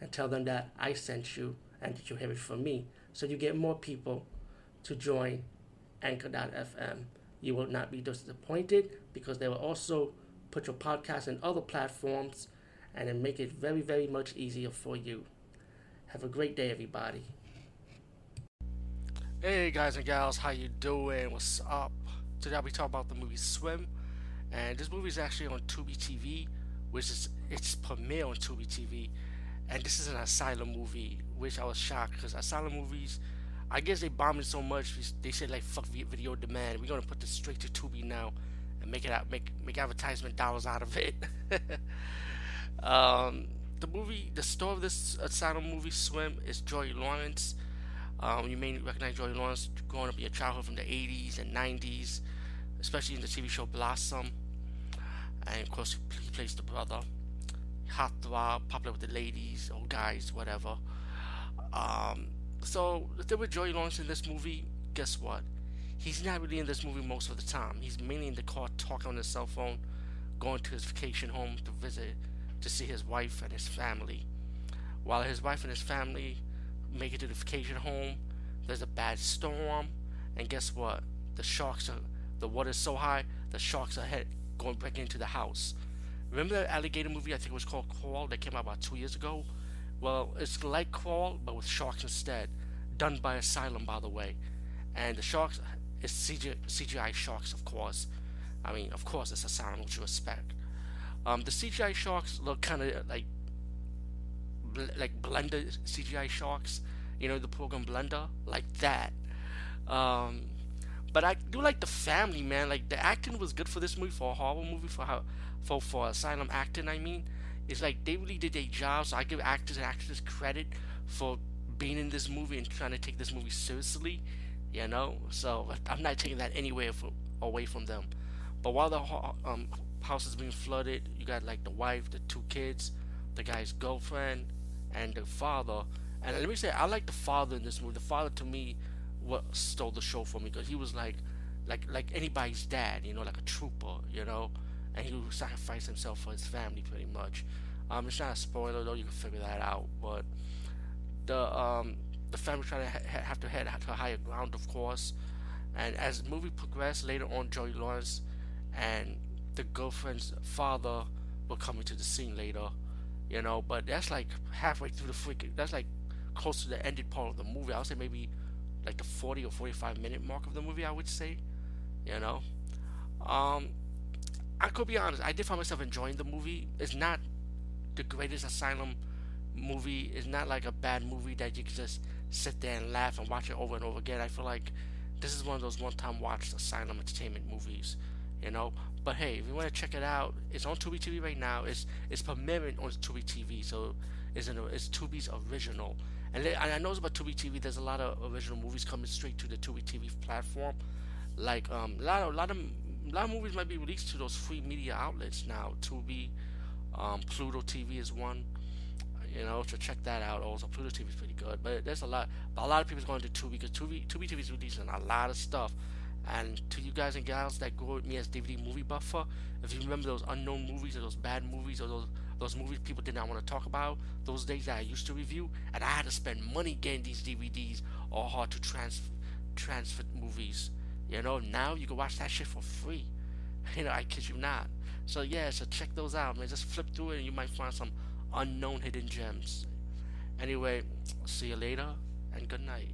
and tell them that I sent you and that you have it from me. So you get more people to join Anchor.fm. You will not be disappointed because they will also put your podcast in other platforms and then make it very, very much easier for you. Have a great day, everybody. Hey guys and gals, how you doing? What's up? Today I'll be talking about the movie Swim, and this movie is actually on Tubi TV, which is its premiere on Tubi TV, and this is an asylum movie, which I was shocked because asylum movies, I guess they bombed it so much. They said like fuck video demand, we're gonna put this straight to Tubi now, and make it out, make make advertisement dollars out of it. um, the movie, the star of this asylum movie, Swim, is Joey Lawrence. Um, you may recognize Joey Lawrence growing up in your childhood from the 80s and 90s, especially in the TV show Blossom. And of course, he plays the brother. Hot throb, popular with the ladies or guys, whatever. Um, so, the thing with Joey Lawrence in this movie, guess what? He's not really in this movie most of the time. He's mainly in the car talking on his cell phone, going to his vacation home to visit, to see his wife and his family. While his wife and his family make it to the vacation home, there's a bad storm, and guess what? The sharks are, the water's so high, the sharks are head, going back into the house. Remember that alligator movie? I think it was called Crawl that came out about two years ago. Well, it's like Crawl but with sharks instead, done by Asylum, by the way. And the sharks is CGI, CGI sharks, of course. I mean, of course, it's Asylum, which you expect. Um, the CGI sharks look kind of like like Blender CGI sharks, you know, the program Blender, like that. Um, but I do like the family, man. Like the acting was good for this movie, for a horror movie, for how, for for asylum acting. I mean, it's like they really did their job. So I give actors and actresses credit for being in this movie and trying to take this movie seriously. You know, so I'm not taking that anywhere away from them. But while the um, house is being flooded, you got like the wife, the two kids, the guy's girlfriend, and the father. And let me say, I like the father in this movie. The father to me, what stole the show for me because he was like, like like anybody's dad, you know, like a trooper, you know, and he sacrificed himself for his family pretty much. Um, it's not a spoiler though; you can figure that out. But the um the family trying to ha- have to head to higher ground, of course. And as the movie progressed, later on, Joey Lawrence and the girlfriend's father will come into the scene later you know. But that's like halfway through the freaking. That's like close to the ended part of the movie. I would say maybe like the 40 or 45 minute mark of the movie. I would say, you know. Um, I could be honest. I did find myself enjoying the movie. It's not the greatest Asylum movie. It's not like a bad movie that you can just sit there and laugh and watch it over and over again. I feel like this is one of those one-time watch Asylum entertainment movies you know. But hey, if you want to check it out, it's on Tubi TV right now. It's it's premiering on Tubi TV, so it's an, it's Tubi's original. And, and I know it's about Tubi TV. There's a lot of original movies coming straight to the Tubi TV platform. Like um, a lot of a lot of a lot of movies might be released to those free media outlets now. Tubi, um, Pluto TV is one. You know, so check that out. Also, Pluto TV is pretty good. But there's a lot. But a lot of people's going to Tubi because Tubi Tubi TV is releasing a lot of stuff and to you guys and gals that grew with me as DVD movie buffer, if you remember those unknown movies or those bad movies or those those movies people did not want to talk about, those days that I used to review, and I had to spend money getting these DVDs or hard to trans transfer movies. You know, now you can watch that shit for free. You know, I kid you not. So yeah, so check those out, man. Just flip through it and you might find some unknown hidden gems. Anyway, see you later and good night.